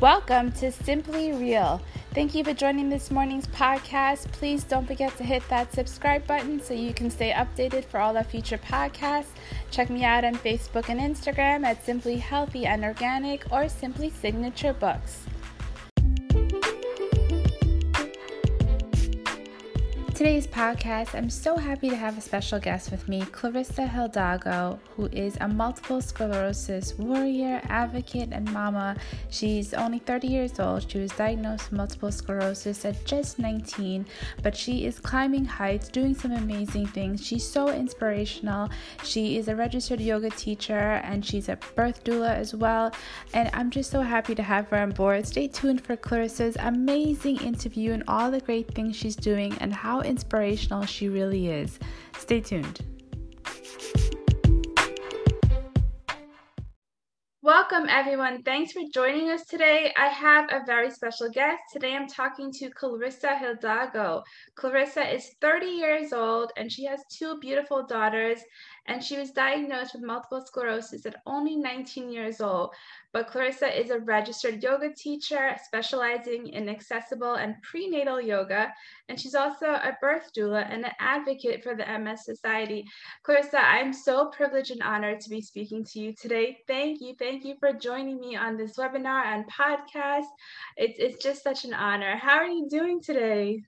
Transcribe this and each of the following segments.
Welcome to Simply Real. Thank you for joining this morning's podcast. Please don't forget to hit that subscribe button so you can stay updated for all our future podcasts. Check me out on Facebook and Instagram at Simply Healthy and Organic or Simply Signature Books. Today's podcast, I'm so happy to have a special guest with me, Clarissa Hidalgo, who is a multiple sclerosis warrior, advocate, and mama. She's only 30 years old. She was diagnosed with multiple sclerosis at just 19, but she is climbing heights, doing some amazing things. She's so inspirational. She is a registered yoga teacher and she's a birth doula as well. And I'm just so happy to have her on board. Stay tuned for Clarissa's amazing interview and all the great things she's doing and how inspirational she really is. Stay tuned. Welcome, everyone. Thanks for joining us today. I have a very special guest. Today, I'm talking to Clarissa Hidalgo. Clarissa is 30 years old and she has two beautiful daughters and she was diagnosed with multiple sclerosis at only 19 years old. But Clarissa is a registered yoga teacher specializing in accessible and prenatal yoga, and she's also a birth doula and an advocate for the MS Society. Clarissa, I'm so privileged and honored to be speaking to you today. Thank you. Thank you for joining me on this webinar and podcast. It's, it's just such an honor. How are you doing today?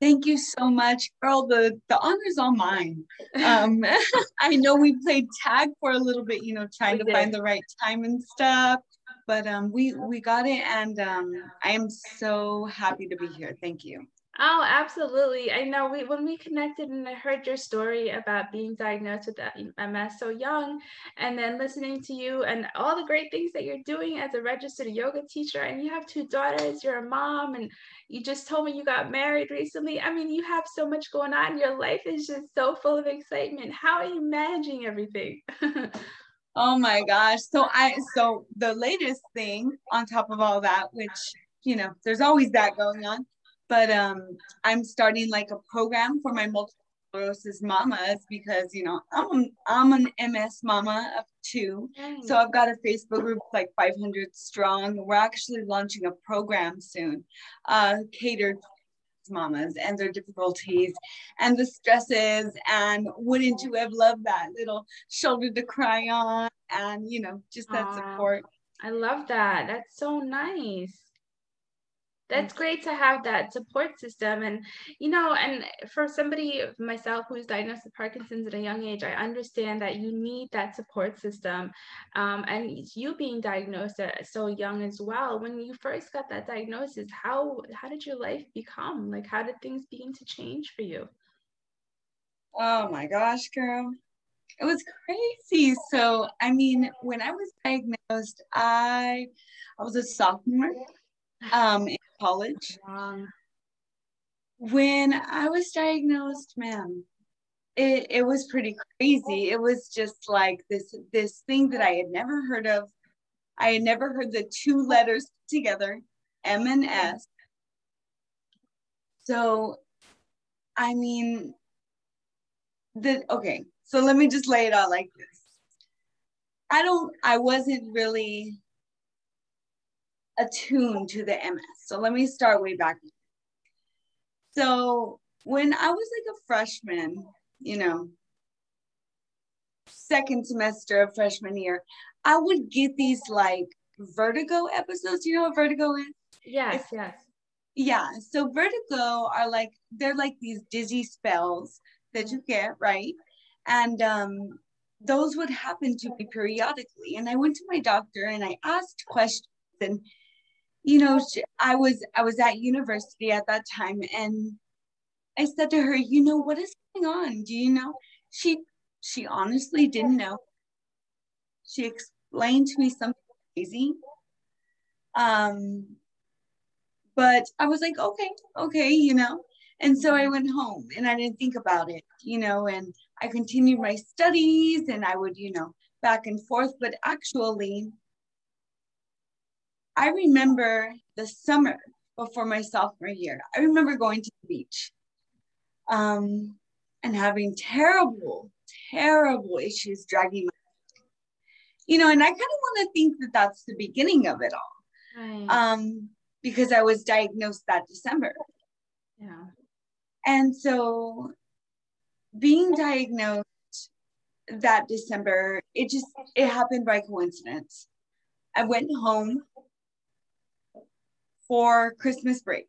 Thank you so much, girl. The the honor's all mine. Um, I know we played tag for a little bit, you know, trying we to did. find the right time and stuff, but um, we we got it, and um, I am so happy to be here. Thank you. Oh, absolutely. I know we when we connected and I heard your story about being diagnosed with MS so young and then listening to you and all the great things that you're doing as a registered yoga teacher and you have two daughters, you're a mom and you just told me you got married recently. I mean, you have so much going on. Your life is just so full of excitement. How are you managing everything? oh my gosh. So I so the latest thing on top of all that which, you know, there's always that going on but um, I'm starting like a program for my multiple sclerosis mamas because you know I'm I'm an MS mama of two, so I've got a Facebook group like 500 strong. We're actually launching a program soon, uh, catered mamas and their difficulties and the stresses. And wouldn't you have loved that little shoulder to cry on and you know just that support. I love that. That's so nice that's great to have that support system and you know and for somebody myself who's diagnosed with parkinson's at a young age i understand that you need that support system um, and you being diagnosed at so young as well when you first got that diagnosis how how did your life become? Like how did things begin to change for you? Oh my gosh girl. It was crazy. So i mean when i was diagnosed i i was a sophomore um, in college. Um, when I was diagnosed, man, it, it was pretty crazy. It was just like this this thing that I had never heard of. I had never heard the two letters together, M and S. So, I mean, the okay. So let me just lay it out like this. I don't. I wasn't really attuned to the MS. So let me start way back. So when I was like a freshman, you know, second semester of freshman year, I would get these like vertigo episodes. You know what vertigo is? Yes, yes. Yeah. So vertigo are like they're like these dizzy spells that you get, right? And um those would happen to me periodically. And I went to my doctor and I asked questions and you know i was i was at university at that time and i said to her you know what is going on? Do you know? She she honestly didn't know. She explained to me something crazy. Um but i was like okay okay you know? And so i went home and i didn't think about it you know and i continued my studies and i would you know back and forth but actually I remember the summer before my sophomore year. I remember going to the beach um, and having terrible, terrible issues dragging my, you know, and I kind of want to think that that's the beginning of it all. right. um, because I was diagnosed that December. Yeah. And so being diagnosed that December, it just it happened by coincidence. I went home for Christmas break,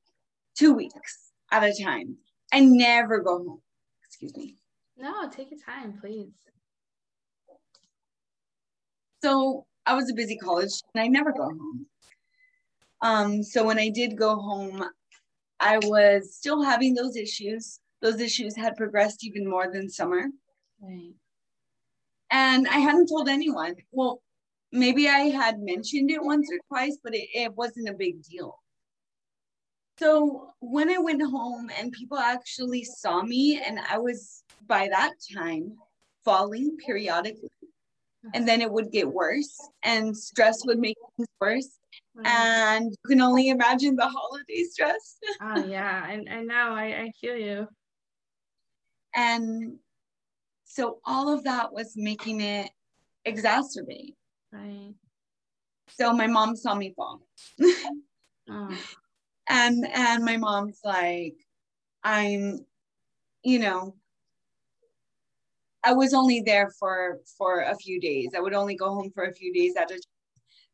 two weeks at a time. I never go home. Excuse me. No, take your time, please. So I was a busy college and I never go home. Um, so when I did go home, I was still having those issues. Those issues had progressed even more than summer. Right. And I hadn't told anyone. Well, maybe I had mentioned it once or twice, but it, it wasn't a big deal. So when I went home and people actually saw me, and I was by that time falling periodically, and then it would get worse, and stress would make things worse. Mm. And you can only imagine the holiday stress. oh yeah, and I know I, I feel you. And so all of that was making it exacerbate. Right. So my mom saw me fall. oh. And and my mom's like, I'm, you know, I was only there for for a few days. I would only go home for a few days at a time.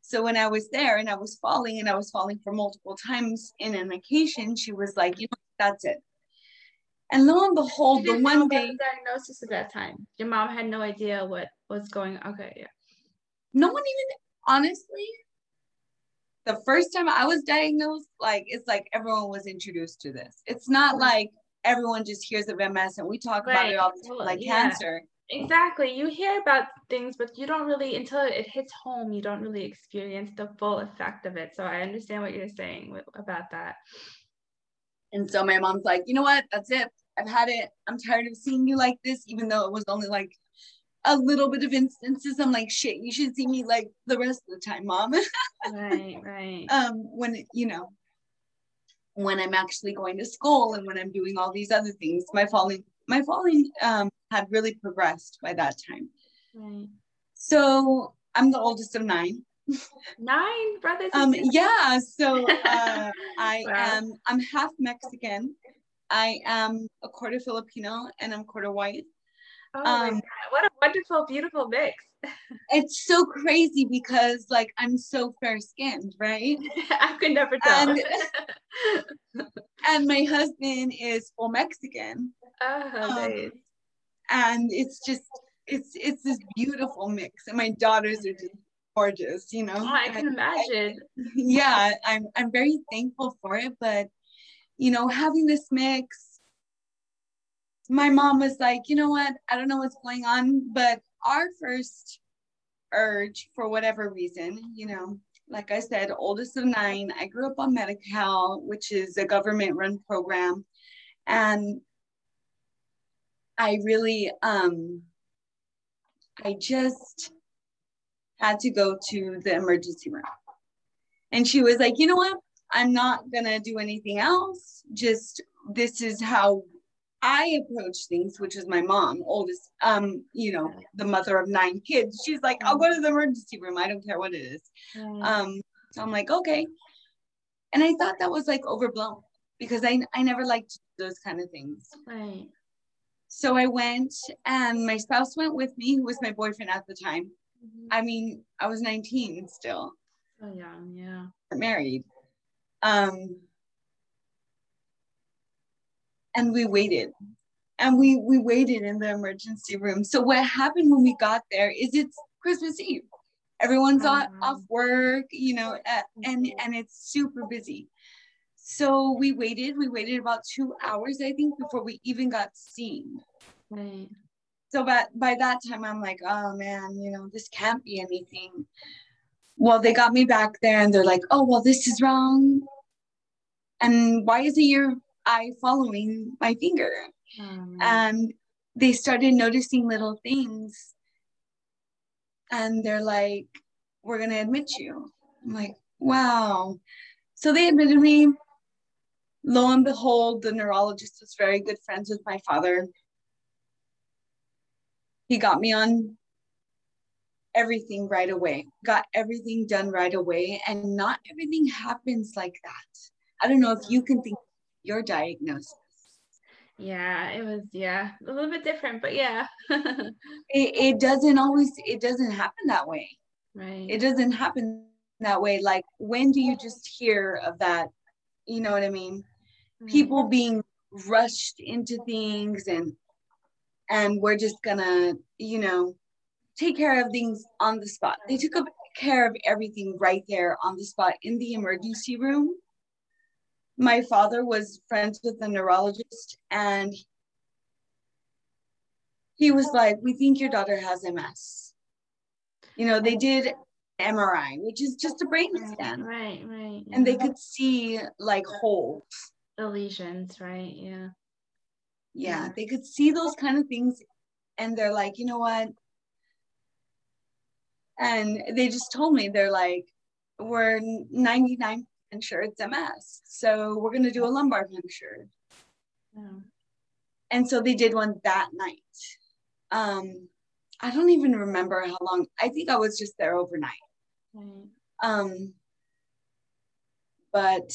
So when I was there and I was falling and I was falling for multiple times in an occasion, she was like, you know, that's it. And lo and behold, the one day diagnosis at that time, your mom had no idea what was going. Okay, yeah. No one even honestly. The first time I was diagnosed, like it's like everyone was introduced to this. It's not mm-hmm. like everyone just hears of MS and we talk right. about it all the time, like yeah. cancer. Exactly. You hear about things, but you don't really until it hits home. You don't really experience the full effect of it. So I understand what you're saying about that. And so my mom's like, you know what? That's it. I've had it. I'm tired of seeing you like this, even though it was only like a little bit of instances. I'm like, shit, you should see me like the rest of the time, mom. right, right. Um, when you know, when I'm actually going to school and when I'm doing all these other things, my falling, my falling um had really progressed by that time. Right. So I'm the oldest of nine. Nine brothers. um, yeah. So uh, I wow. am. I'm half Mexican. I am a quarter Filipino and I'm quarter white. Oh um, what a wonderful, beautiful mix. it's so crazy because like I'm so fair skinned, right? I could never tell. And, and my husband is full Mexican. Oh, um, nice. And it's just it's it's this beautiful mix. And my daughters are just gorgeous, you know. Oh, I can and imagine. I, yeah, I'm I'm very thankful for it, but you know, having this mix, my mom was like, you know what? I don't know what's going on, but our first urge, for whatever reason, you know, like I said, oldest of nine, I grew up on Medi-Cal, which is a government run program. And I really, um, I just had to go to the emergency room. And she was like, you know what? I'm not gonna do anything else. Just this is how I approach things, which is my mom, oldest, um, you know, the mother of nine kids. She's like, I'll go to the emergency room. I don't care what it is. Um, so I'm like, okay. And I thought that was like overblown because I I never liked those kind of things. Right. So I went and my spouse went with me, who was my boyfriend at the time. Mm-hmm. I mean, I was 19 still. So young, yeah. Married. Um, and we waited. And we we waited in the emergency room. So what happened when we got there is it's christmas eve. Everyone's uh-huh. off work you know and and it's super busy. So we waited we waited about two hours i think before we even got seen. Right. So but by that time i'm like oh man you know this can't be anything. Well they got me back there and they're like oh well this is wrong. And why is it your eye following my finger. Um, and they started noticing little things. And they're like we're going to admit you. I'm like wow. So they admitted me. Lo and behold the neurologist was very good friends with my father. He got me on everything right away, got everything done right away. And not everything happens like that. I don't know if you can think your diagnosis. Yeah, it was, yeah, a little bit different, but yeah. it, it doesn't always, it doesn't happen that way. Right. It doesn't happen that way. Like, when do you just hear of that? You know what I mean? Mm-hmm. People being rushed into things and and we're just gonna, you know, take care of things on the spot. They took care of everything right there on the spot in the emergency room. My father was friends with a neurologist and he was like, We think your daughter has MS. You know, they did MRI, which is just a brain scan. Right, right. Yeah. And they could see like holes. The lesions, right? Yeah. Yeah, they could see those kind of things and they're like, you know what? And they just told me, they're like, we're 99% sure it's MS. So we're going to do a lumbar puncture. Yeah. And so they did one that night. Um, I don't even remember how long. I think I was just there overnight. Right. Um, but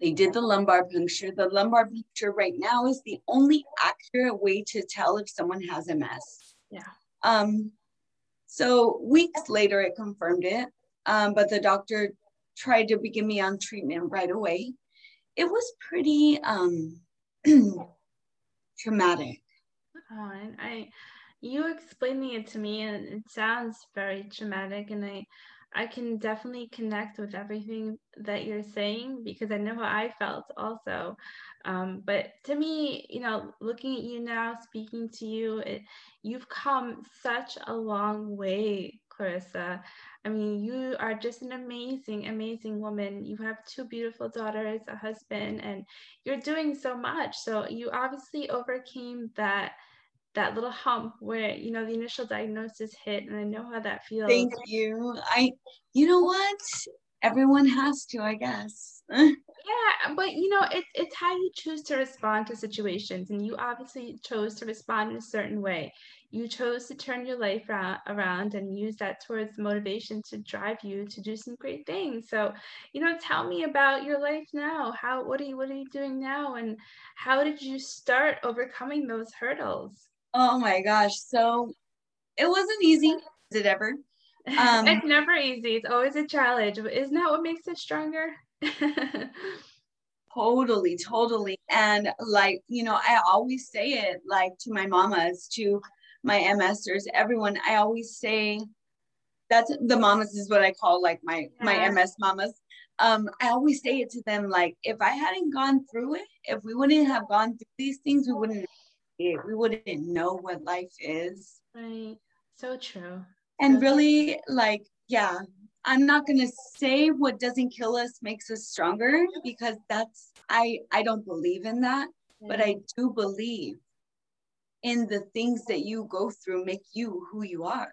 they did the lumbar puncture. The lumbar puncture right now is the only accurate way to tell if someone has MS. Yeah. Um, so weeks later, it confirmed it, um, but the doctor tried to begin me on treatment right away. It was pretty um, traumatic. Oh, and I, you explaining it to me, and it sounds very traumatic, and I, I can definitely connect with everything that you're saying because I know how I felt also. Um, but to me, you know, looking at you now, speaking to you, it, you've come such a long way, Clarissa. I mean, you are just an amazing, amazing woman. You have two beautiful daughters, a husband, and you're doing so much. So you obviously overcame that that little hump where you know the initial diagnosis hit and i know how that feels. thank you. I you know what? Everyone has to i guess. Yeah but you know it's it's how you choose to respond to situations and you obviously chose to respond in a certain way you chose to turn your life around and use that towards motivation to drive you to do some great things so you know tell me about your life now how what are you what are you doing now and how did you start overcoming those hurdles Oh my gosh. So it wasn't easy. Is it ever? Um, it's never easy. It's always a challenge. Isn't that what makes it stronger? totally, totally. And like, you know, I always say it like to my mamas, to my MSers, everyone, I always say that's the mamas is what I call like my yeah. my MS mamas. Um, I always say it to them like if I hadn't gone through it, if we wouldn't have gone through these things, we wouldn't we wouldn't know what life is. Right. So true. And so really, true. like, yeah, I'm not gonna say what doesn't kill us makes us stronger because that's I I don't believe in that, yeah. but I do believe in the things that you go through make you who you are.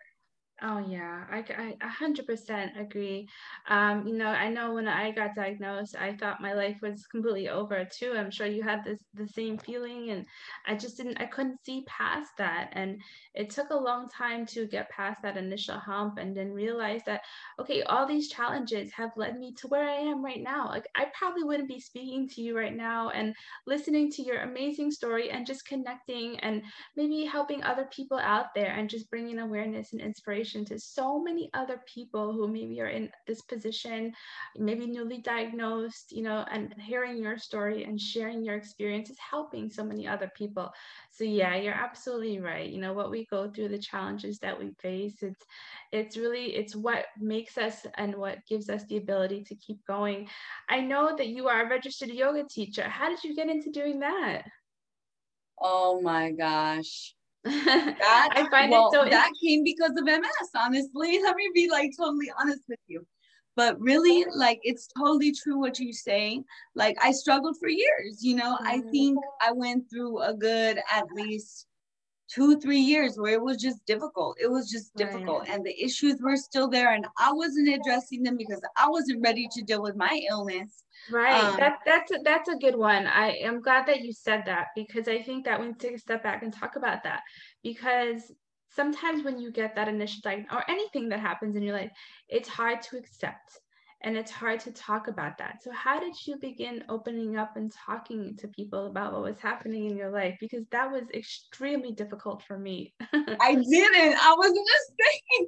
Oh yeah, I, I 100% agree. Um, you know, I know when I got diagnosed, I thought my life was completely over too. I'm sure you had this the same feeling, and I just didn't, I couldn't see past that. And it took a long time to get past that initial hump, and then realize that okay, all these challenges have led me to where I am right now. Like I probably wouldn't be speaking to you right now and listening to your amazing story and just connecting and maybe helping other people out there and just bringing awareness and inspiration to so many other people who maybe are in this position, maybe newly diagnosed, you know, and hearing your story and sharing your experience is helping so many other people. So yeah, you're absolutely right. You know, what we go through, the challenges that we face, it's it's really it's what makes us and what gives us the ability to keep going. I know that you are a registered yoga teacher. How did you get into doing that? Oh my gosh. That, I find well, it so that came because of MS, honestly. Let me be like totally honest with you. But really, like it's totally true what you say. Like I struggled for years, you know. Mm-hmm. I think I went through a good at least two, three years where it was just difficult. It was just difficult. Right. And the issues were still there. And I wasn't addressing them because I wasn't ready to deal with my illness. Right. Um, that that's a, that's a good one. I am glad that you said that because I think that we need to take a step back and talk about that because sometimes when you get that initial diagnosis or anything that happens in your life, it's hard to accept and it's hard to talk about that. So, how did you begin opening up and talking to people about what was happening in your life? Because that was extremely difficult for me. I didn't. I was gonna say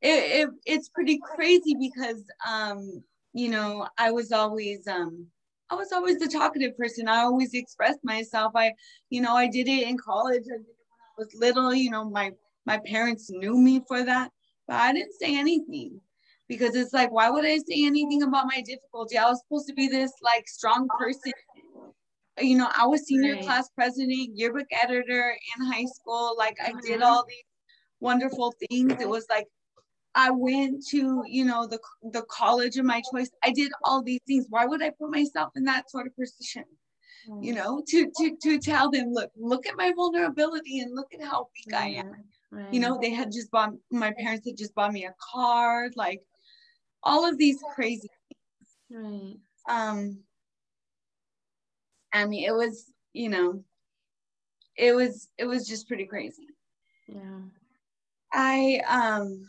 it, it, it's pretty crazy because um, you know, I was always um I was always the talkative person. I always expressed myself. I, you know, I did it in college. I did it when I was little. You know, my my parents knew me for that, but I didn't say anything because it's like, why would I say anything about my difficulty? I was supposed to be this like strong person. You know, I was senior right. class president, yearbook editor in high school. Like I did mm-hmm. all these wonderful things. It was like I went to, you know, the the college of my choice. I did all these things. Why would I put myself in that sort of position? You know, to to to tell them, look, look at my vulnerability and look at how weak I am. Right. You know, they had just bought my parents had just bought me a car, like all of these crazy things. Right. Um I mean it was, you know, it was it was just pretty crazy. Yeah. I um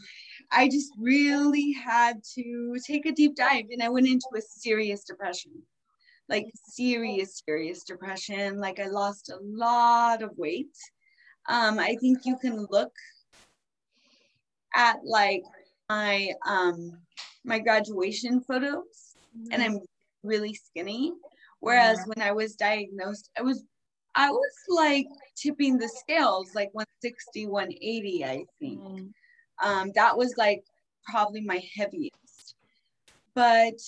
I just really had to take a deep dive and I went into a serious depression. Like serious, serious depression. Like I lost a lot of weight. Um, I think you can look at like my um my graduation photos mm-hmm. and I'm really skinny. Whereas yeah. when I was diagnosed, I was I was like tipping the scales, like 160, 180, I think. Mm. Um, that was like probably my heaviest. But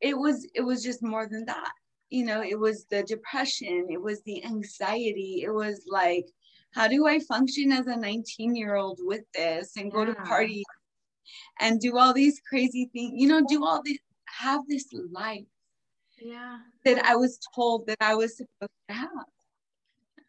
it was it was just more than that. You know, it was the depression, it was the anxiety, it was like, how do I function as a 19 year old with this and go yeah. to parties and do all these crazy things, you know, do all these, have this life yeah. that I was told that I was supposed to have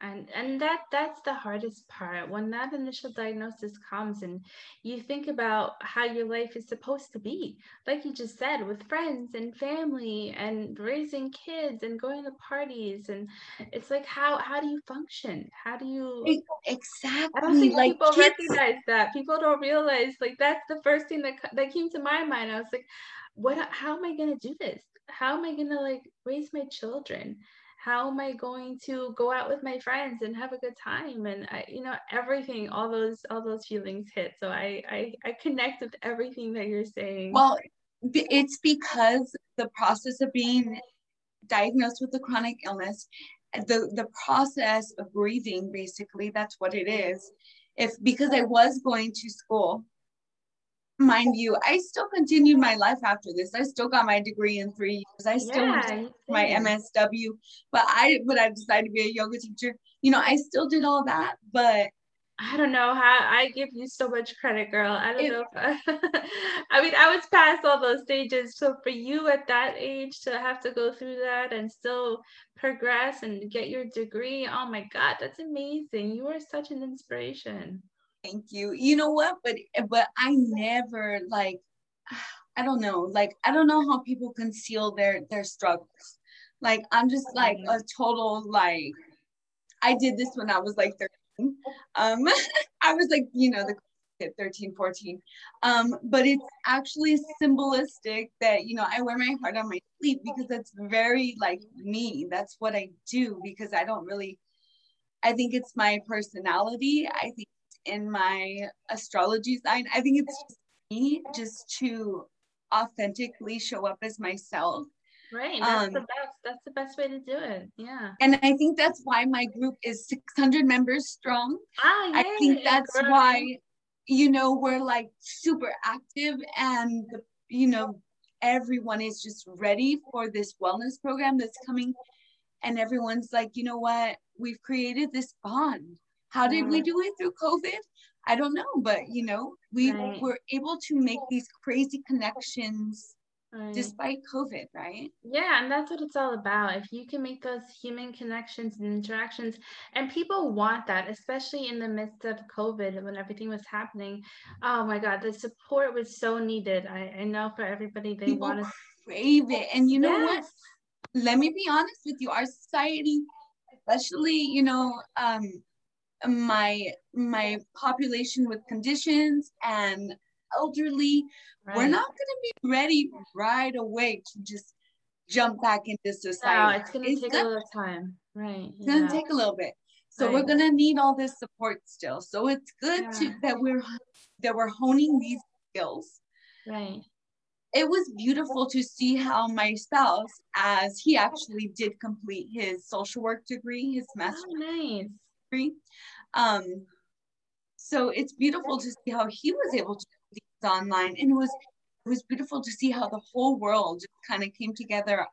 and and that that's the hardest part. When that initial diagnosis comes and you think about how your life is supposed to be like you just said with friends and family and raising kids and going to parties and it's like how how do you function? How do you exactly i don't think like people kids... recognize that. People don't realize like that's the first thing that that came to my mind. I was like what how am i going to do this? How am i going to like raise my children how am I going to go out with my friends and have a good time? And I, you know, everything, all those, all those feelings hit. So I, I, I connect with everything that you're saying. Well, it's because the process of being diagnosed with a chronic illness, the, the process of breathing, basically, that's what it is. If because I was going to school mind you, I still continued my life after this. I still got my degree in three years. I still yeah, my MSW, but I but I decided to be a yoga teacher. You know, I still did all that, but I don't know how I give you so much credit, girl. I don't it, know. I, I mean, I was past all those stages. So for you at that age to have to go through that and still progress and get your degree, oh my God, that's amazing. You are such an inspiration. Thank you. You know what? But but I never like I don't know. Like I don't know how people conceal their their struggles. Like I'm just like a total like I did this when I was like 13. Um I was like, you know, the 13, 14. Um, but it's actually symbolistic that, you know, I wear my heart on my sleeve because that's very like me. That's what I do because I don't really, I think it's my personality. I think in my astrology sign. I think it's just me just to authentically show up as myself. Right. That's um, the best. That's the best way to do it. Yeah. And I think that's why my group is 600 members strong. Ah, yay, I think that's why, you know, we're like super active and, you know, everyone is just ready for this wellness program that's coming. And everyone's like, you know what? We've created this bond. How did we do it through COVID? I don't know, but you know, we right. were able to make these crazy connections right. despite COVID, right? Yeah, and that's what it's all about. If you can make those human connections and interactions, and people want that, especially in the midst of COVID when everything was happening. Oh my God, the support was so needed. I, I know for everybody, they want to crave it. And you know yes. what? Let me be honest with you, our society, especially, you know, um, my my population with conditions and elderly right. we're not going to be ready right away to just jump back into society no, it's going to take gonna, a little time right it's yeah. going to take a little bit so right. we're going to need all this support still so it's good yeah. to, that we're that we're honing these skills right it was beautiful to see how my spouse as he actually did complete his social work degree his oh, master's oh, nice degree um so it's beautiful to see how he was able to do these online and it was it was beautiful to see how the whole world just kind of came together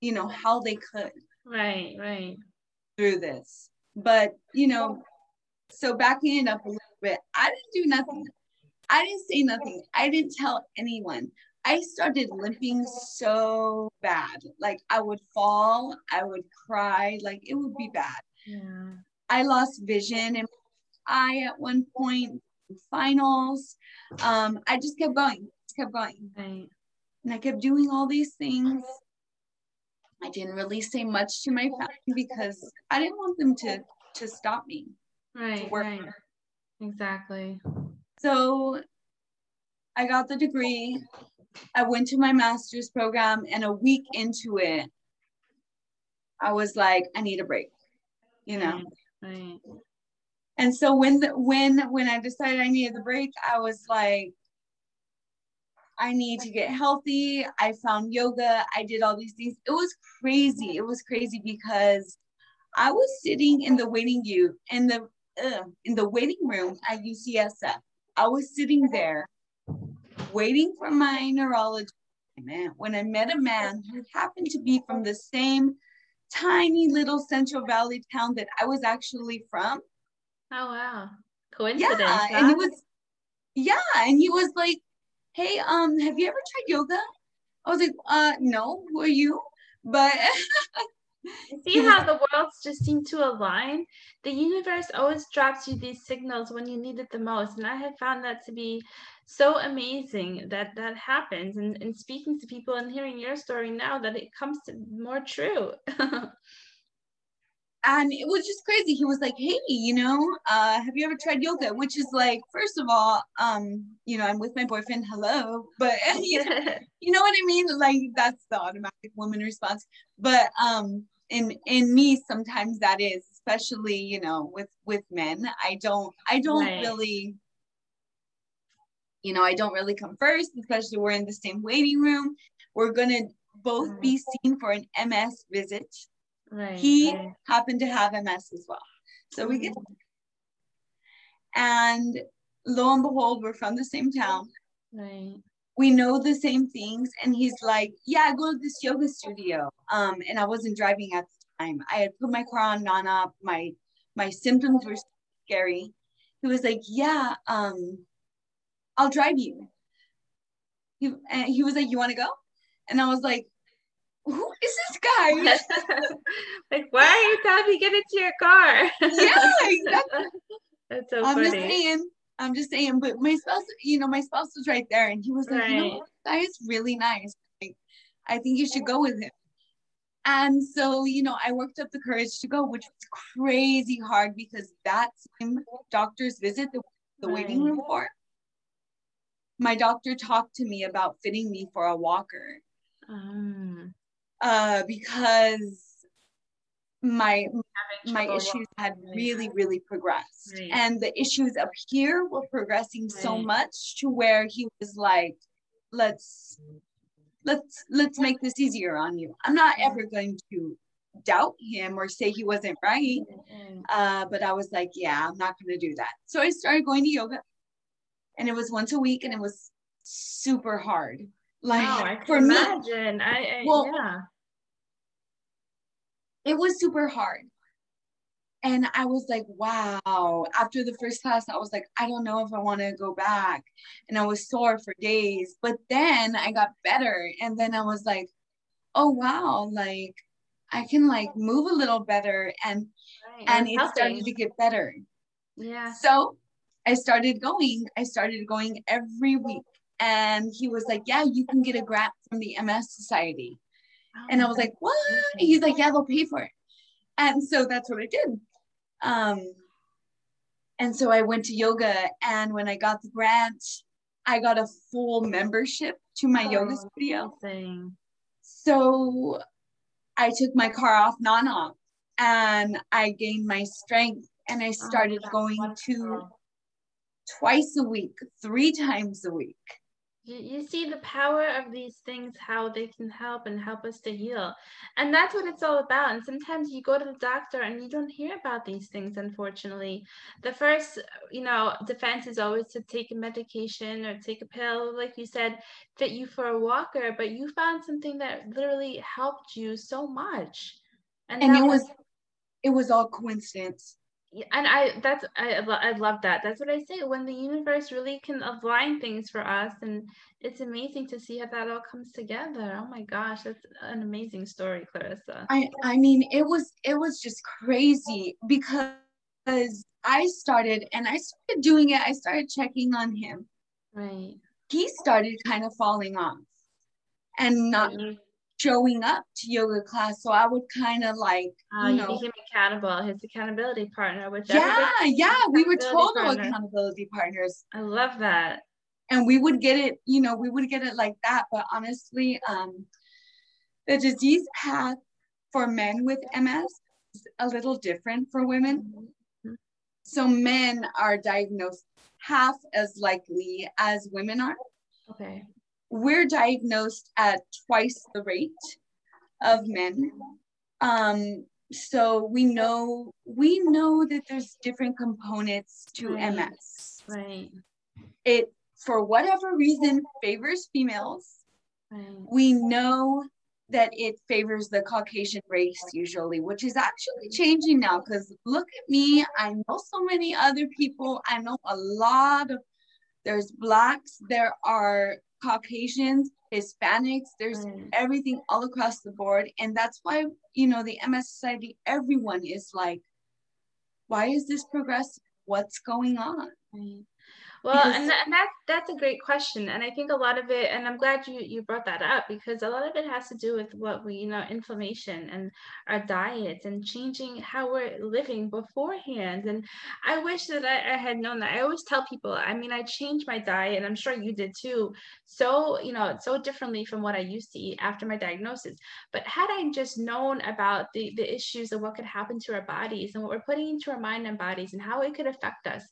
you know how they could right right. through this. But you know so backing it up a little bit i didn't do nothing. I didn't say nothing. I didn't tell anyone. I started limping so bad. Like i would fall i would cry like it would be bad. Yeah i lost vision in eye at one point finals. Um i just kept going just kept going. Right. and i kept doing all these things. I didn't really say much to my family because i didn't want them to to stop me right right. exactly. So i got the degree. I went to my master's program and a week into it i was like i need a break you know right. And so when the, when when I decided I needed the break, I was like, I need to get healthy. I found yoga. I did all these things. It was crazy. It was crazy because I was sitting in the waiting you in the uh, in the waiting room at UCSF. I was sitting there waiting for my neurologist when I met a man who happened to be from the same tiny little Central Valley town that I was actually from. Oh wow. Coincidence. Yeah, huh? and he was yeah, and he was like, Hey, um, have you ever tried yoga? I was like, uh no, who are you? But see how the worlds just seem to align the universe always drops you these signals when you need it the most and i have found that to be so amazing that that happens and, and speaking to people and hearing your story now that it comes to more true and it was just crazy. He was like, "Hey, you know, uh, have you ever tried yoga?" Which is like, first of all, um, you know, I'm with my boyfriend. Hello, but you know, you know what I mean? Like that's the automatic woman response. But um, in in me, sometimes that is, especially you know, with with men. I don't, I don't right. really. You know, I don't really come first, especially we're in the same waiting room. We're gonna both be seen for an MS visit Right. He right. happened to have MS as well. So we get mm-hmm. and lo and behold, we're from the same town. Right. We know the same things. And he's like, Yeah, I go to this yoga studio. Um, and I wasn't driving at the time. I had put my car on non-op. My my symptoms were scary. He was like, Yeah, um, I'll drive you. He, and he was like, You want to go? And I was like, who is this guy? like, why are you telling me get into your car? yeah, exactly. That's so I'm funny. just saying. I'm just saying, but my spouse, you know, my spouse was right there, and he was like, right. you know, guy is really nice. Like, I think you should go with him. And so, you know, I worked up the courage to go, which was crazy hard because that same doctor's visit, the, waiting room for, my doctor talked to me about fitting me for a walker. Um uh, because my my issues had really really progressed. Right. and the issues up here were progressing right. so much to where he was like let's let's let's make this easier on you. I'm not ever going to doubt him or say he wasn't right. Uh, but i was like yeah i'm not going to do that. So i started going to yoga and it was once a week and it was super hard like wow, I can for imagine. Me, I, I well, yeah. It was super hard. And I was like, wow. After the first class, I was like, I don't know if I want to go back. And I was sore for days. But then I got better. And then I was like, oh wow, like I can like move a little better and right, and it started to get better. Yeah. So I started going. I started going every week and he was like, Yeah, you can get a grant from the MS Society. Oh, and I was like, What? He's like, Yeah, they'll pay for it. And so that's what I did. Um, and so I went to yoga. And when I got the grant, I got a full membership to my oh, yoga studio. Amazing. So I took my car off non op and I gained my strength and I oh, started oh, going to twice a week, three times a week. You, you see the power of these things how they can help and help us to heal. And that's what it's all about. And sometimes you go to the doctor and you don't hear about these things unfortunately. The first you know defense is always to take a medication or take a pill like you said fit you for a walker but you found something that literally helped you so much. And, and it was, was it was all coincidence and I that's I I love that. That's what I say. When the universe really can align things for us, and it's amazing to see how that all comes together. Oh my gosh, that's an amazing story, Clarissa. I I mean, it was it was just crazy because I started and I started doing it. I started checking on him. Right. He started kind of falling off, and not. Mm-hmm showing up to yoga class. So I would kind of like, uh, you, know, accountable, his accountability partner, which yeah, yeah, we were total partner. accountability partners. I love that. And we would get it, you know, we would get it like that. But honestly, um, the disease path for men with MS is a little different for women. Mm-hmm. So men are diagnosed half as likely as women are. Okay we're diagnosed at twice the rate of men. Um, so we know we know that there's different components to right. MS. Right. It for whatever reason favors females. Right. We know that it favors the Caucasian race usually, which is actually changing now. Because look at me, I know so many other people. I know a lot of there's blacks, there are Caucasians, Hispanics, there's mm. everything all across the board. And that's why, you know, the MS Society, everyone is like, why is this progressive? What's going on? Right. Well, because, and, and that that's a great question, and I think a lot of it, and I'm glad you you brought that up because a lot of it has to do with what we, you know, inflammation and our diets and changing how we're living beforehand. And I wish that I, I had known that. I always tell people, I mean, I changed my diet, and I'm sure you did too. So you know, so differently from what I used to eat after my diagnosis. But had I just known about the the issues of what could happen to our bodies and what we're putting into our mind and bodies and how it could affect us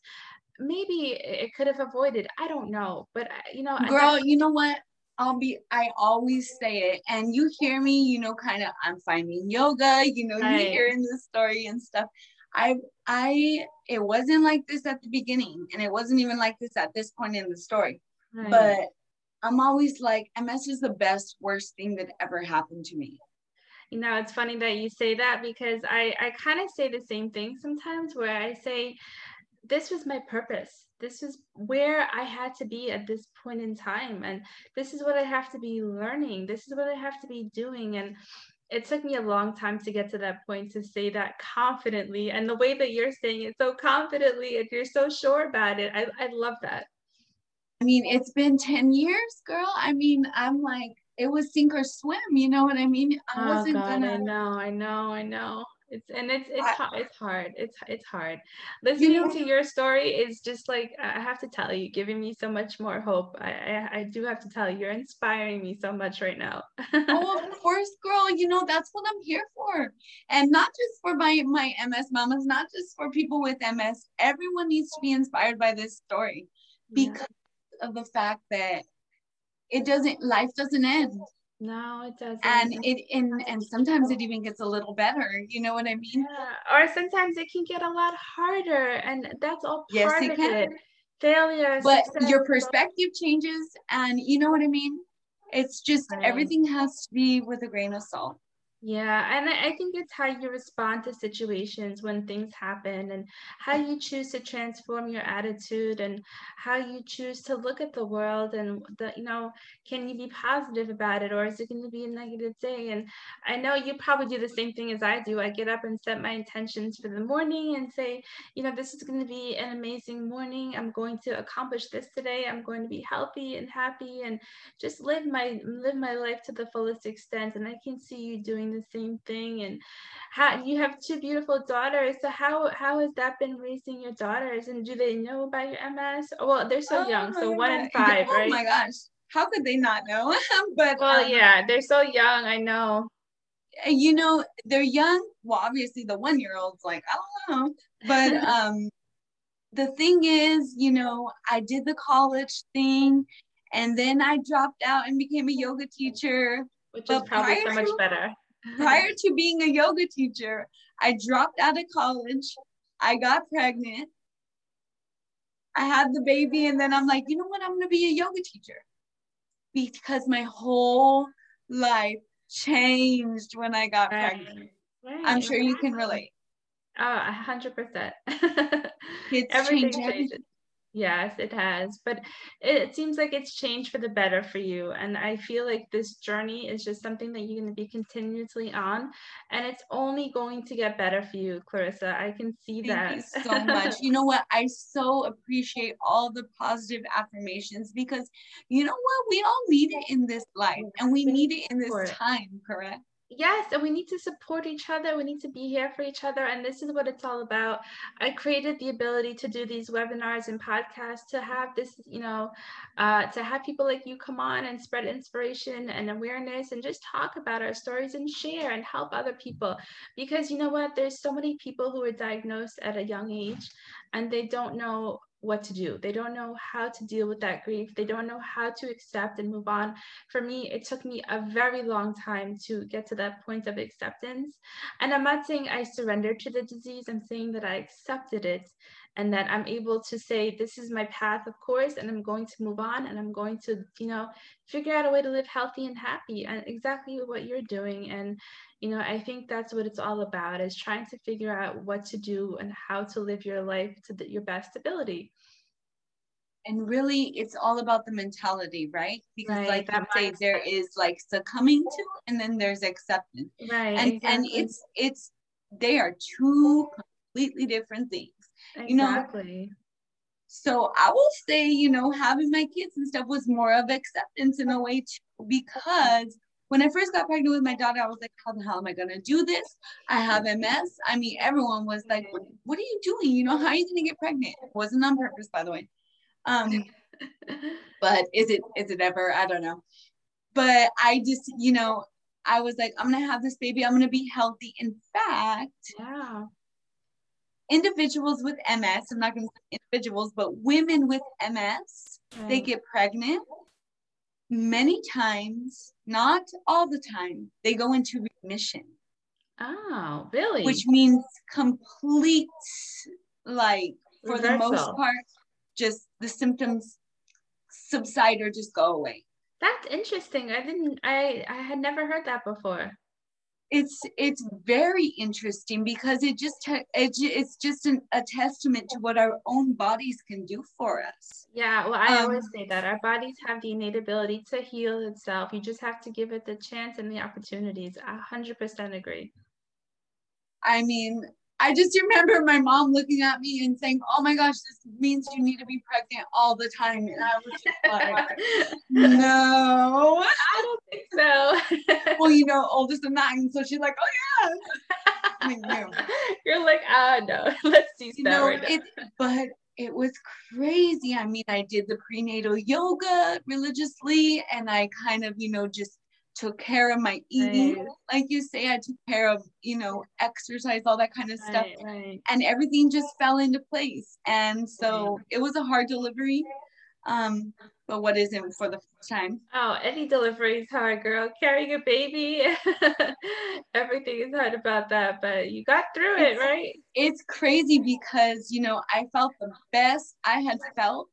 maybe it could have avoided. I don't know, but uh, you know, girl, you know what? I'll be. I always say it, and you hear me. You know, kind of. I'm finding yoga. You know, right. you hearing the story and stuff. I, I. It wasn't like this at the beginning, and it wasn't even like this at this point in the story. Right. But I'm always like, MS is the best, worst thing that ever happened to me you know it's funny that you say that because i i kind of say the same thing sometimes where i say this was my purpose. This was where I had to be at this point in time. And this is what I have to be learning. This is what I have to be doing. And it took me a long time to get to that point to say that confidently. And the way that you're saying it so confidently and you're so sure about it, I, I love that. I mean, it's been 10 years, girl. I mean, I'm like, it was sink or swim. You know what I mean? I oh, wasn't God, gonna. I know, I know, I know. It's and it's it's I, it's hard. It's it's hard. Listening you know, to your story is just like I have to tell you, giving me so much more hope. I I, I do have to tell you, you're inspiring me so much right now. oh, of course, girl. You know that's what I'm here for, and not just for my my MS mamas, not just for people with MS. Everyone needs to be inspired by this story because yeah. of the fact that it doesn't life doesn't end no, it doesn't. And it and and sometimes it even gets a little better. You know what I mean? Yeah. Or sometimes it can get a lot harder, and that's all part yes, it of can. it. Failure. But success, your perspective changes, and you know what I mean. It's just right. everything has to be with a grain of salt. Yeah, and I think it's how you respond to situations when things happen and how you choose to transform your attitude and how you choose to look at the world and the you know, can you be positive about it or is it going to be a negative day? And I know you probably do the same thing as I do. I get up and set my intentions for the morning and say, you know, this is going to be an amazing morning. I'm going to accomplish this today. I'm going to be healthy and happy and just live my live my life to the fullest extent and I can see you doing the same thing. And how you have two beautiful daughters. So how how has that been raising your daughters? And do they know about your MS? Well, they're so oh young, so one and five, oh right? Oh my gosh, how could they not know? but well, um, yeah, they're so young. I know. You know, they're young. Well, obviously, the one year old's like, I don't know, but um, the thing is, you know, I did the college thing, and then I dropped out and became a yoga teacher. Which is probably so much better. Prior to being a yoga teacher, I dropped out of college. I got pregnant. I had the baby, and then I'm like, you know what? I'm going to be a yoga teacher because my whole life changed when I got right. pregnant. Right. I'm sure you can relate. Oh, a hundred percent. Everything changes. Yes, it has. But it seems like it's changed for the better for you. And I feel like this journey is just something that you're going to be continuously on. And it's only going to get better for you, Clarissa. I can see Thank that. You so much. you know what? I so appreciate all the positive affirmations because you know what? We all need it in this life and we need it in this time, correct? Yes and we need to support each other we need to be here for each other and this is what it's all about. I created the ability to do these webinars and podcasts to have this you know uh, to have people like you come on and spread inspiration and awareness and just talk about our stories and share and help other people. Because you know what? There's so many people who are diagnosed at a young age and they don't know what to do. They don't know how to deal with that grief. They don't know how to accept and move on. For me, it took me a very long time to get to that point of acceptance. And I'm not saying I surrendered to the disease, I'm saying that I accepted it and that I'm able to say, this is my path, of course, and I'm going to move on and I'm going to, you know, figure out a way to live healthy and happy and exactly what you're doing. And, you know, I think that's what it's all about is trying to figure out what to do and how to live your life to the, your best ability. And really, it's all about the mentality, right? Because, right, like you say, there is like succumbing to, and then there's acceptance, right? And exactly. and it's it's they are two completely different things Exactly. You know? So I will say, you know, having my kids and stuff was more of acceptance in a way too, because when I first got pregnant with my daughter, I was like, how the hell am I gonna do this? I have MS. I mean, everyone was like, what, what are you doing? You know, how are you gonna get pregnant? It wasn't on purpose, by the way. Um, but is it is it ever? I don't know. But I just, you know, I was like, I'm gonna have this baby. I'm gonna be healthy. In fact, yeah individuals with MS, I'm not going to say individuals, but women with MS, right. they get pregnant many times, not all the time, they go into remission. Oh, really? Which means complete, like, for Reversal. the most part, just the symptoms subside or just go away. That's interesting. I didn't, I, I had never heard that before it's it's very interesting because it just it, it's just an, a testament to what our own bodies can do for us. Yeah well i um, always say that our bodies have the innate ability to heal itself. You just have to give it the chance and the opportunities. I 100% agree. I mean I just remember my mom looking at me and saying, "Oh my gosh, this means you need to be pregnant all the time." And I was just like, "No, I don't think so." well, you know, oldest of nine, so she's like, "Oh yeah." I mean, you. You're like, ah, no, let's see you know, right it, But it was crazy. I mean, I did the prenatal yoga religiously, and I kind of, you know, just took care of my eating right. like you say i took care of you know exercise all that kind of stuff. Right, right. and everything just fell into place. And so it was a hard delivery um but what isn't for the first time? Oh any delivery is hard girl. Carrying a baby. Everything is hard about that but you got through it's, it right? it's crazy because you know i felt the best i had felt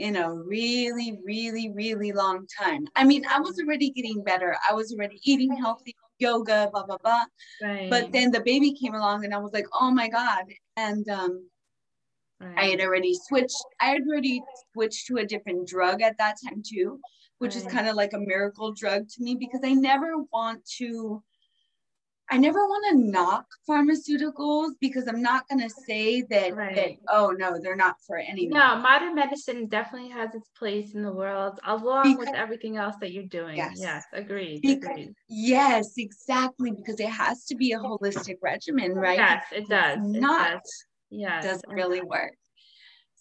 in a really, really, really long time. I mean, I was already getting better. I was already eating healthy, yoga, blah, blah, blah. Right. But then the baby came along and I was like, oh my God. And um, right. I had already switched, I had already switched to a different drug at that time too, which right. is kind of like a miracle drug to me because I never want to I never want to knock pharmaceuticals because I'm not going to say that, Right. that, oh, no, they're not for anyone. No, modern medicine definitely has its place in the world, along with everything else that you're doing. Yes. Yes, agreed. Because- agreed. Yes, exactly. Because it has to be a holistic regimen, right? Yes, it does. It not, does. Yes. doesn't really work.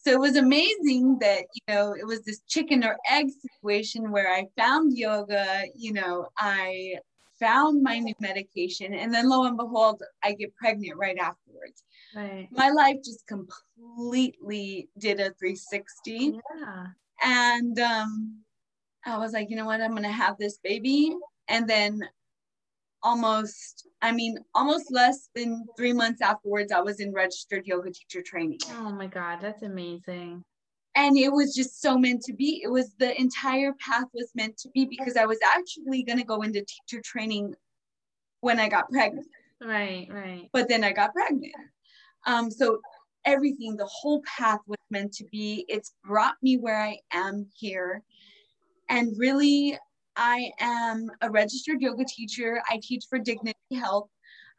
So it was amazing that, you know, it was this chicken or egg situation where I found yoga, you know, I found my new medication, and then lo and behold, I get pregnant right afterwards. Right. My life just completely did a 360. Yeah. And um, I was like, you know what, I'm gonna have this baby. And then almost, I mean, almost less than three months afterwards, I was in registered yoga teacher training. Oh my God, that's amazing. And it was just so meant to be. It was the entire path was meant to be because I was actually gonna go into teacher training when I got pregnant, Right, right. but then I got pregnant. Um, so everything, the whole path was meant to be. It's brought me where I am here. And really, I am a registered yoga teacher. I teach for Dignity Health.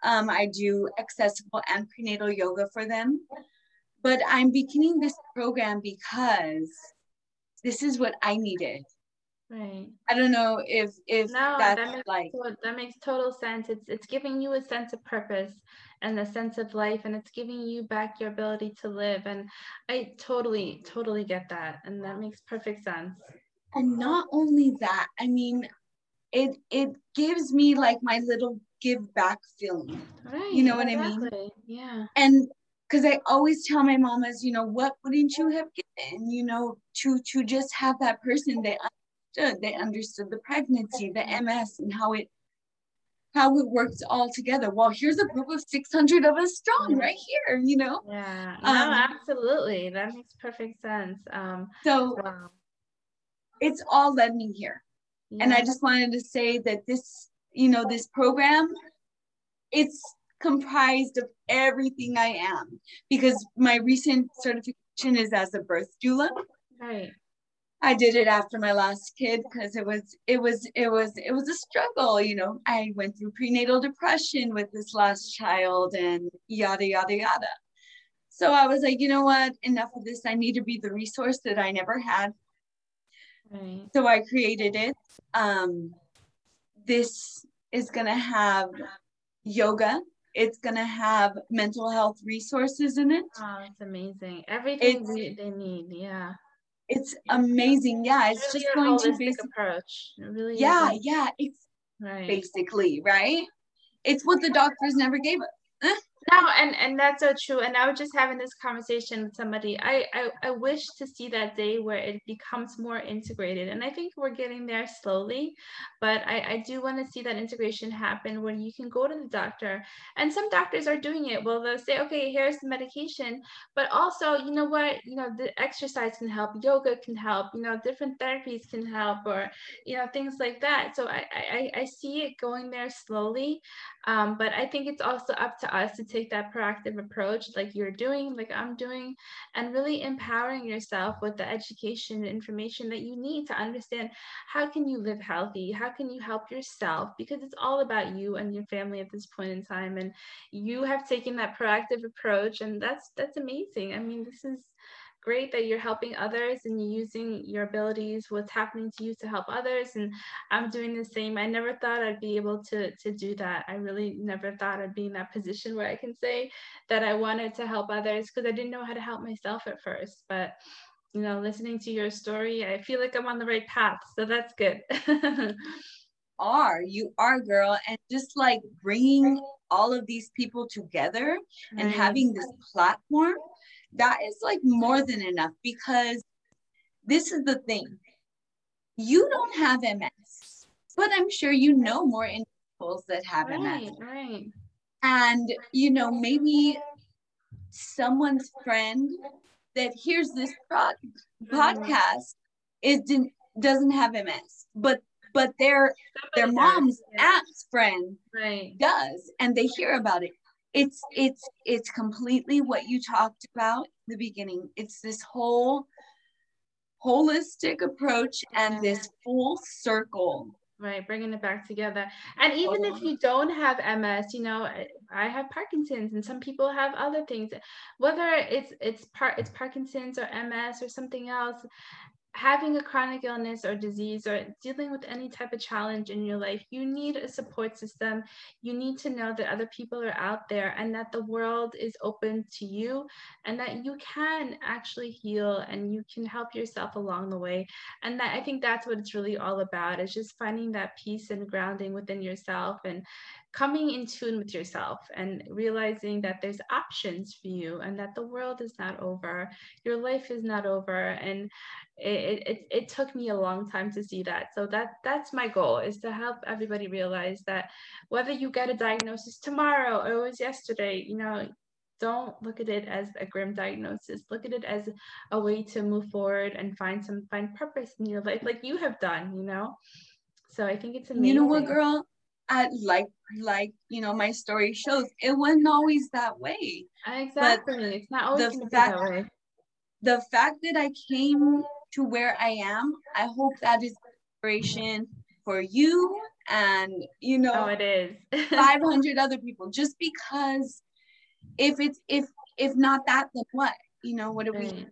Um, I do accessible and prenatal yoga for them. But I'm beginning this program because this is what I needed. Right. I don't know if if No, that's that makes like that makes total sense. It's it's giving you a sense of purpose and a sense of life, and it's giving you back your ability to live. And I totally, totally get that, and that makes perfect sense. and not only that, I mean, it it gives me like my little give back feeling. Right. You know what I mean? Yeah. and because I always tell my mamas, you know, what wouldn't you have given, you know, to to just have that person that understood, they understood the pregnancy, the MS, and how it how it works all together. Well, here's a group of 600 of us strong right here, you know. Yeah. No, Um, absolutely. That makes perfect sense. Um. So Wow. it's all led me here. And I just wanted to say that this, you know, this program, it's comprised of everything I am because my recent certification is as a birth doula. Right. I did it after my last kid because it was it was it was it was a struggle, you know. I went through prenatal depression with this last child and yada yada yada. So I was like, you know what? Enough of this. I need to be the resource that I never had. Right. So I created it. Um, this is gonna have yoga. It's gonna have mental health resources in it. Ah, oh, that's amazing. Everything It's- they need. Yeah. It's amazing. Yeah, it's really just going to be. approach. It really Yeah, yeah. It's right. basically right. It's what the doctors never gave us. No, and and that's so true. And I was just having this conversation with somebody. I, I I wish to see that day where it becomes more integrated, and I think we're getting there slowly. But I I do want to see that integration happen when you can go to the doctor, and some doctors are doing it. Well, they'll say, okay, here's the medication, but also, you know what, you know, the exercise can help, yoga can help, you know, different therapies can help, or you know, things like that. So I I I- I see it going there slowly. Um, but I think it's also up to us to take that proactive approach, like you're doing, like I'm doing, and really empowering yourself with the education and information that you need to understand how can you live healthy, how can you help yourself, because it's all about you and your family at this point in time, and you have taken that proactive approach, and that's that's amazing. I mean, this is great that you're helping others and you're using your abilities what's happening to you to help others and i'm doing the same. I never thought i'd be able to to do that. I really never thought i'd be in that position where i can say that i wanted to help others because i didn't know how to help myself at first. But you know listening to your story i feel like i'm on the right path so that's good. Are you are girl, and just like bringing all of these people together and having this platform, that is like more than enough because this is the thing. You don't have MS, but I'm sure you know more individuals that have right MS. right And, you know, maybe someone's friend that hears this prod- podcast is doesn't have MS, but but their their Somebody mom's aunt's friend right does and they hear about it it's it's it's completely what you talked about in the beginning. It's this whole holistic approach and this full circle. Right bringing it back together. And even if you don't have ms you know i have parkinson's and some people have other things. Whether it's it's part it's parkinson's or ms or something else having a chronic illness or disease or dealing with any type of challenge in your life, you need a support system. You need to know that other people are out there and that the world is open to you and that you can actually heal and you can help yourself along the way. And that I think that's what it's really all about is just finding that peace and grounding within yourself and coming in tune with yourself and realizing that there's options for you and that the world is not over your life is not over. And it, it, it took me a long time to see that. So that that's my goal is to help everybody realize that whether you get a diagnosis tomorrow or it was yesterday you know don't look at it as a grim diagnosis. Look at it as a way to move forward and find some find purpose in your life like you have done you know? So i think it's amazing you know what girl I, like like you know my story shows it wasn't always that way. I exactly but it's not always the fact, that way. the fact that i came to where I am. I hope that is inspiration for you and you know oh, it is. 500 other people just because if it's if if not that then what? You know what do we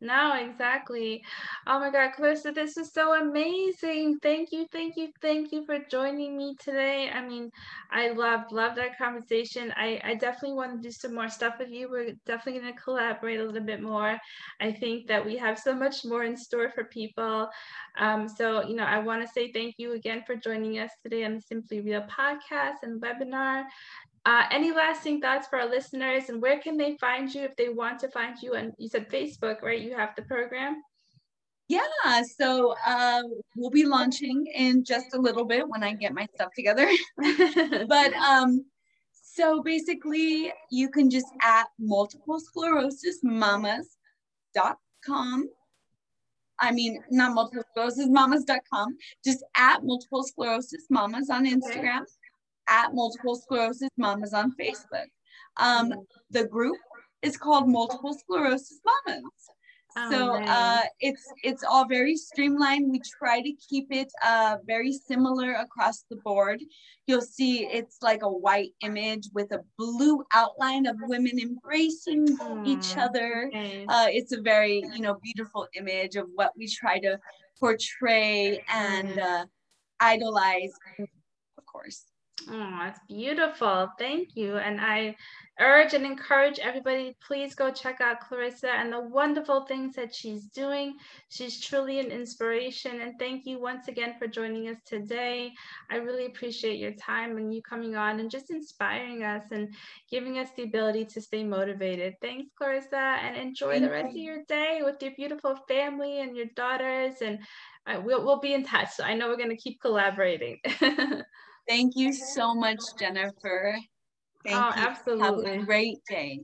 no, exactly. Oh my God, Clarissa, this is so amazing. Thank you, thank you, thank you for joining me today. I mean, I love, love that conversation. I, I definitely want to do some more stuff with you. We're definitely going to collaborate a little bit more. I think that we have so much more in store for people. Um, so, you know, I want to say thank you again for joining us today on the Simply Real podcast and webinar. Uh, any lasting thoughts for our listeners and where can they find you if they want to find you? And you said Facebook, right? You have the program. Yeah, so uh, we'll be launching in just a little bit when I get my stuff together. but um, so basically, you can just at multiple sclerosis mamas.com. I mean, not multiple sclerosis mamas.com, just at multiple sclerosis mamas on Instagram. Okay at Multiple Sclerosis Mamas on Facebook. Um, the group is called Multiple Sclerosis Mamas. Oh, so uh, it's it's all very streamlined. We try to keep it uh, very similar across the board. You'll see it's like a white image with a blue outline of women embracing each other. Okay. Uh, it's a very you know beautiful image of what we try to portray and uh, idolize, of course. Oh, that's beautiful. Thank you. And I urge and encourage everybody, please go check out Clarissa and the wonderful things that she's doing. She's truly an inspiration. And thank you once again for joining us today. I really appreciate your time and you coming on and just inspiring us and giving us the ability to stay motivated. Thanks, Clarissa, and enjoy the rest of your day with your beautiful family and your daughters. And uh, we'll, we'll be in touch. I know we're going to keep collaborating. Thank you so much, Jennifer. Thank oh, you. Absolutely. Have a great day.